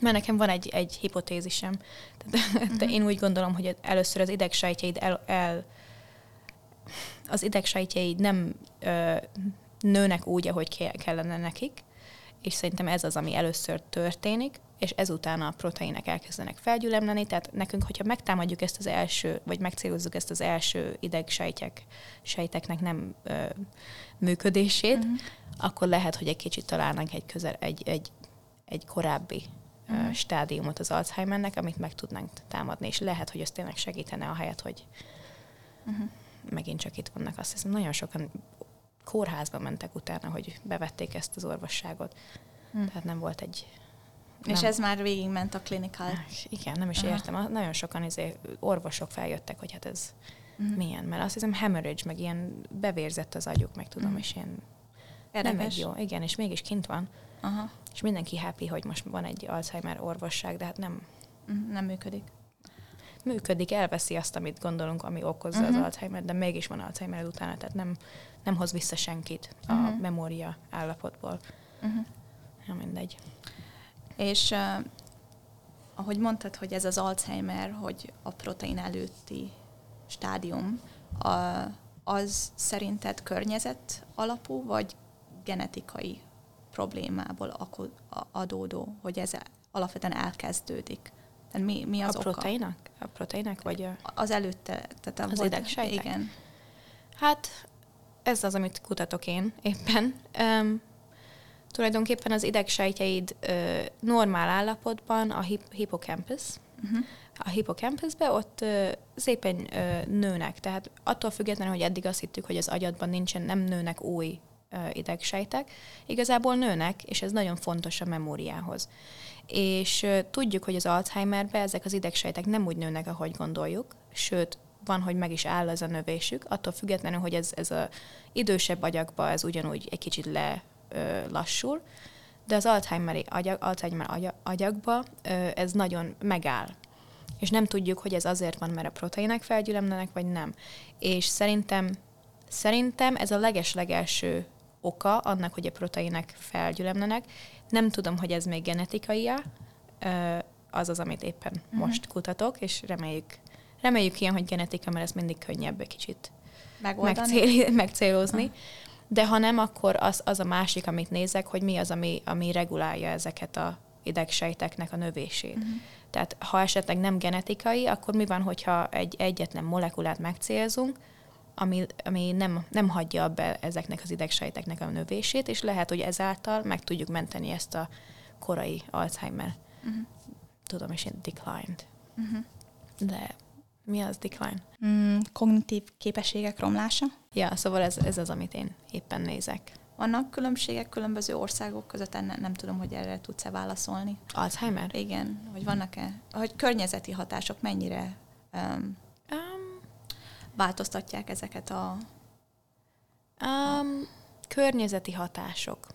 Mert nekem van egy, egy hipotézisem. Tehát, de én úgy gondolom, hogy először az idegsejtjeid el, el az idegsejtjeid nem ö, nőnek úgy, ahogy kellene nekik, és szerintem ez az, ami először történik, és ezután a proteinek elkezdenek felgyülemleni, tehát nekünk, hogyha megtámadjuk ezt az első, vagy megcélozzuk ezt az első idegsejtek, sejteknek nem ö, működését, uh-huh. akkor lehet, hogy egy kicsit találnánk egy, közel, egy, egy, egy korábbi uh-huh. stádiumot az Alzheimernek, amit meg tudnánk támadni, és lehet, hogy ez tényleg segítene a helyet, hogy uh-huh. megint csak itt vannak. Azt hiszem, nagyon sokan kórházba mentek utána, hogy bevették ezt az orvosságot. Uh-huh. Tehát nem volt egy... Nem. És ez már végigment a klinikál. Igen, nem is Aha. értem. Nagyon sokan izé, orvosok feljöttek, hogy hát ez uh-huh. milyen. Mert azt hiszem hemorrhage, meg ilyen bevérzett az agyuk, meg tudom, uh-huh. és ilyen Érdekes. nem egy jó. Igen, és mégis kint van. Aha. És mindenki happy, hogy most van egy Alzheimer orvosság, de hát nem... Uh-huh. Nem működik. működik, elveszi azt, amit gondolunk, ami okozza uh-huh. az Alzheimer, de mégis van Alzheimer utána, tehát nem, nem hoz vissza senkit a uh-huh. memória állapotból. Uh-huh. Ja, mindegy. És uh, ahogy mondtad, hogy ez az Alzheimer, hogy a protein előtti stádium, a, az szerinted környezet alapú, vagy genetikai problémából adódó, hogy ez alapvetően elkezdődik? Tehát mi, mi az a oka? proteinak? A proteinek, vagy a... Az előtte, tehát az idegsejtek? Igen. Hát ez az, amit kutatok én éppen. Um, tulajdonképpen az idegsejtjeid uh, normál állapotban a hip- hippocampus, uh-huh. a hippocampusbe ott uh, szépen uh, nőnek, tehát attól függetlenül, hogy eddig azt hittük, hogy az agyadban nincsen, nem nőnek új uh, idegsejtek, igazából nőnek, és ez nagyon fontos a memóriához. És uh, tudjuk, hogy az Alzheimerbe ezek az idegsejtek nem úgy nőnek, ahogy gondoljuk, sőt, van, hogy meg is áll ez a növésük, attól függetlenül, hogy ez, ez a idősebb agyakba ez ugyanúgy egy kicsit le ö, lassul, de az Alzheimer, agyag, Alzheimer agyakba ö, ez nagyon megáll. És nem tudjuk, hogy ez azért van, mert a proteinek felgyülemlenek, vagy nem. És szerintem, szerintem ez a leges-legelső oka annak, hogy a proteinek felgyülemlenek. Nem tudom, hogy ez még genetikai az az, amit éppen uh-huh. most kutatok, és reméljük, reméljük ilyen, hogy genetika, mert ez mindig könnyebb egy kicsit megcél, megcélozni. Uh-huh. De ha nem, akkor az, az a másik, amit nézek, hogy mi az, ami, ami regulálja ezeket a idegsejteknek a növését. Uh-huh. Tehát ha esetleg nem genetikai, akkor mi van, hogyha egy egyetlen molekulát megcélzunk, ami, ami nem, nem hagyja be ezeknek az idegsejteknek a növését, és lehet, hogy ezáltal meg tudjuk menteni ezt a korai Alzheimer. Uh-huh. Tudom is én declined. Uh-huh. De mi az decline? Mm, kognitív képességek romlása. Ja, szóval ez, ez az, amit én éppen nézek. Vannak különbségek különböző országok között, nem, nem tudom, hogy erre tudsz-e válaszolni. Alzheimer? Igen, hogy vannak-e, hogy környezeti hatások mennyire um, um, változtatják ezeket a... Um, környezeti hatások.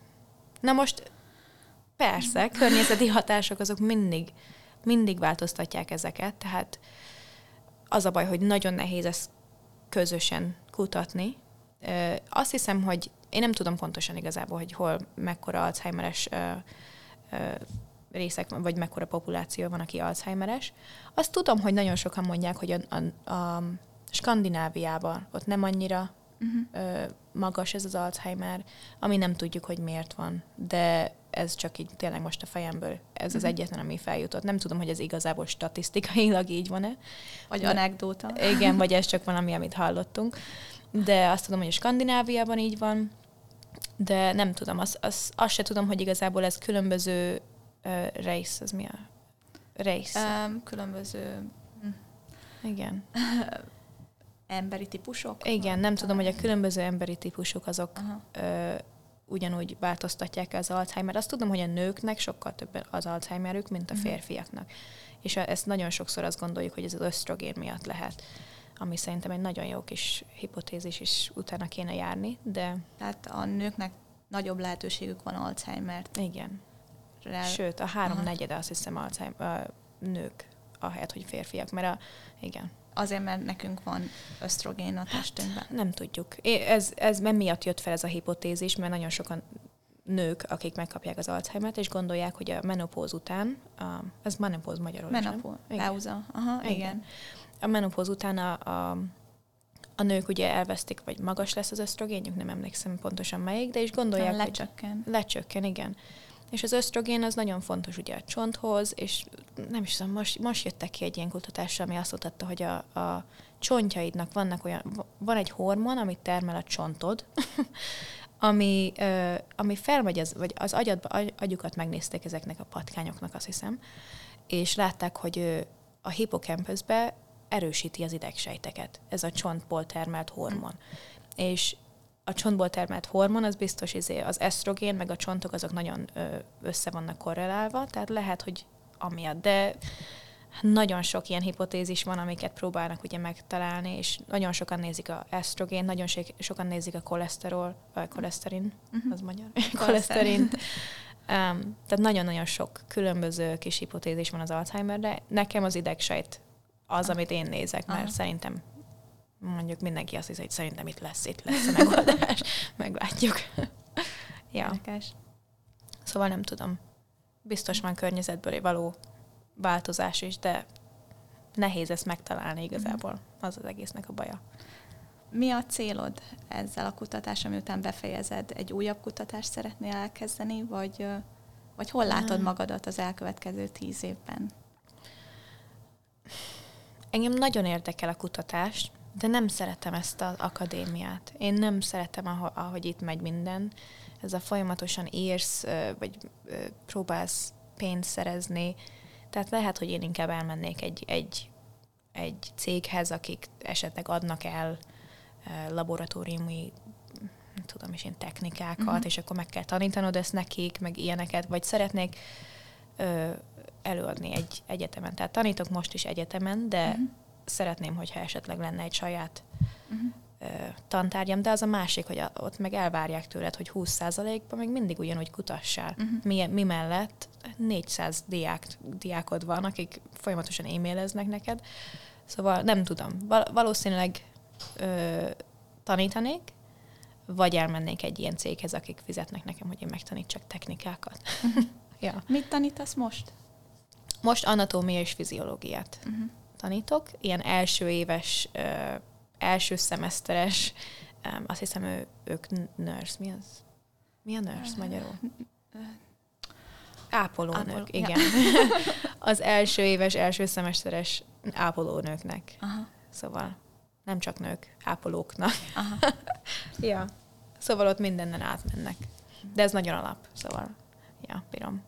Na most persze, környezeti hatások azok mindig, mindig változtatják ezeket, tehát az a baj, hogy nagyon nehéz ezt közösen kutatni. Azt hiszem, hogy én nem tudom pontosan igazából, hogy hol mekkora Alzheimeres részek vagy mekkora populáció van, aki Alzheimeres. Azt tudom, hogy nagyon sokan mondják, hogy a, a, a Skandináviában ott nem annyira uh-huh. ö, magas ez az Alzheimer, ami nem tudjuk, hogy miért van, de ez csak így tényleg most a fejemből, ez az mhm. egyetlen, ami feljutott. Nem tudom, hogy ez igazából statisztikailag így van-e. Vagy de, anekdóta. Igen, vagy ez csak valami, amit hallottunk. De azt tudom, hogy a Skandináviában így van, de nem tudom, azt, azt, azt se tudom, hogy igazából ez különböző uh, rész, az mi a rész? Um, különböző... Igen. emberi típusok? Igen, nem tudom, hogy a különböző emberi típusok azok ö, ugyanúgy változtatják az Alzheimer. Azt tudom, hogy a nőknek sokkal több az Alzheimerük, mint a mhm. férfiaknak. És ezt nagyon sokszor azt gondoljuk, hogy ez az ösztrogén miatt lehet ami szerintem egy nagyon jó kis hipotézis, és utána kéne járni, de... Tehát a nőknek nagyobb lehetőségük van Alzheimer-t. Igen. Rel... Sőt, a három Aha. negyede azt hiszem Alzheimer, a nők, ahelyett, hogy férfiak, mert a, igen. Azért, mert nekünk van ösztrogén a testünkben. Hát, nem tudjuk. Ez, ez miatt jött fel ez a hipotézis, mert nagyon sokan nők, akik megkapják az Alzheimer-t, és gondolják, hogy a menopóz után, a, ez menopóz magyarul Menopóz, pauza. Aha, igen. igen. A menopóz után a, a, a nők ugye elvesztik, vagy magas lesz az ösztrogénjük, nem emlékszem pontosan melyik, de is gondolják, lecsökken. hogy lecsökken, igen. És az ösztrogén az nagyon fontos ugye a csonthoz, és nem is tudom, most, most jöttek ki egy ilyen kutatással, ami azt mutatta, hogy a, a csontjaidnak vannak olyan, van egy hormon, amit termel a csontod, ami, ö, ami felmegy, az, vagy az agyadba, agy, agyukat megnézték ezeknek a patkányoknak, azt hiszem, és látták, hogy ö, a hippocampusbe erősíti az idegsejteket, ez a csontból termelt hormon. És a csontból termelt hormon, az biztos izé, az esztrogén, meg a csontok azok nagyon össze vannak korrelálva, tehát lehet, hogy amiatt, de nagyon sok ilyen hipotézis van, amiket próbálnak ugye megtalálni, és nagyon sokan nézik a esztrogén, nagyon sokan nézik a koleszterol, vagy koleszterin, uh-huh. az magyar, koleszterint. um, tehát nagyon-nagyon sok különböző kis hipotézis van az Alzheimerre. Nekem az idegsejt az, amit én nézek, mert Aha. szerintem mondjuk mindenki azt hiszi, hogy szerintem itt lesz, itt lesz a megoldás. Meglátjuk. ja. Érdekes. Szóval nem tudom. Biztos van környezetből való változás is, de nehéz ezt megtalálni igazából. Az az egésznek a baja. Mi a célod ezzel a kutatással, miután befejezed? Egy újabb kutatást szeretnél elkezdeni, vagy, vagy hol látod magadat az elkövetkező tíz évben? Engem nagyon érdekel a kutatás, de nem szeretem ezt az akadémiát. Én nem szeretem, ahogy, itt megy minden. Ez a folyamatosan írsz, vagy próbálsz pénzt szerezni. Tehát lehet, hogy én inkább elmennék egy, egy, egy céghez, akik esetleg adnak el laboratóriumi tudom is én technikákat, uh-huh. és akkor meg kell tanítanod ezt nekik, meg ilyeneket, vagy szeretnék ö, előadni egy egyetemen. Tehát tanítok most is egyetemen, de uh-huh. Szeretném, hogyha esetleg lenne egy saját Uh-huh. ö, tantárgyam, de az a másik, hogy a, ott meg elvárják tőled, hogy 20%-ban meg mindig ugyanúgy kutassál. Mhm. Uh-huh. Mi, mi mellett 400 diák, diákod van, akik folyamatosan e-maileznek neked. Szóval nem tudom. Val- valószínűleg ö, tanítanék, vagy elmennék egy ilyen céghez, akik fizetnek nekem, hogy én megtanítsak technikákat. ja. Mit tanítasz most? Most anatómia és fiziológiát Uh-huh. Tanítok, ilyen első éves, első szemeszteres, azt hiszem ő, ők nurse, mi az? Mi a nurse magyarul? Ápolónők, Ápoló- igen. Az első éves, első szemeszteres ápolónőknek. Aha. Szóval nem csak nők, ápolóknak. Aha. Ja. Szóval ott mindenen átmennek. De ez nagyon alap, szóval ja, bírom.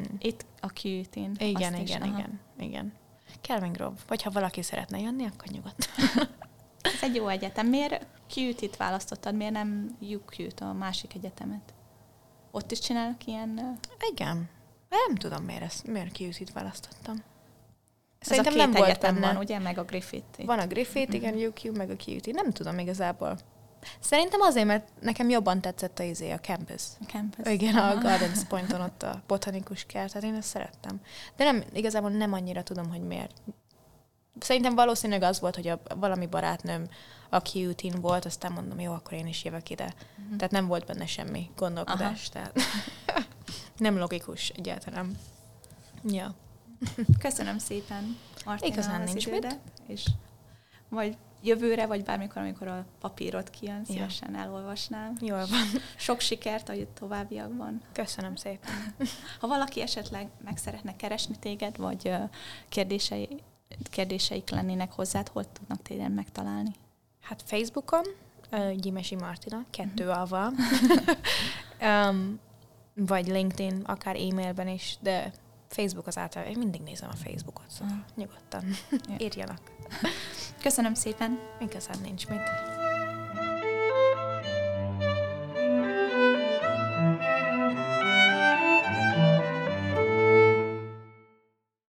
Mm. Itt a QT-n. Igen, azt is, igen, aha. igen, igen. Kelvin Grove. Vagy ha valaki szeretne jönni, akkor nyugodt. Ez egy jó egyetem. Miért QT-t választottad? Miért nem UQ-t, a másik egyetemet? Ott is csinálnak ilyen... Igen. Nem tudom, miért, ezt, miért QC-t választottam. Ez Szerintem a két nem volt benne. van, ugye? Meg a Griffith. itt. Van a Griffith, igen, UQ, meg a QT. Nem tudom igazából. Szerintem azért, mert nekem jobban tetszett a izé, a campus. A campus. Igen, a Aha. Gardens Pointon ott a botanikus kert, tehát én ezt szerettem. De nem, igazából nem annyira tudom, hogy miért. Szerintem valószínűleg az volt, hogy a, valami barátnőm a QT-n volt, aztán mondom, jó, akkor én is jövök ide. Mhm. Tehát nem volt benne semmi gondolkodás, tehát nem logikus egyáltalán. Ja. Köszönöm szépen, Martina, Igazán az nincs idődet, és vagy jövőre, vagy bármikor, amikor a papírod kijön, Ja. szívesen elolvasnám. Jól van. Sok sikert a továbbiakban. Köszönöm szépen. Ha valaki esetleg meg szeretne keresni téged, vagy kérdései, kérdéseik lennének hozzád, hol tudnak téged megtalálni? Hát Facebookon, uh, Gyimesi Martina, kettő alval. um, vagy LinkedIn, akár e-mailben is, de Facebook az általában, én mindig nézem a Facebookot, szóval Aha. nyugodtan Ja. írjanak. Köszönöm szépen! Igazán nincs mit.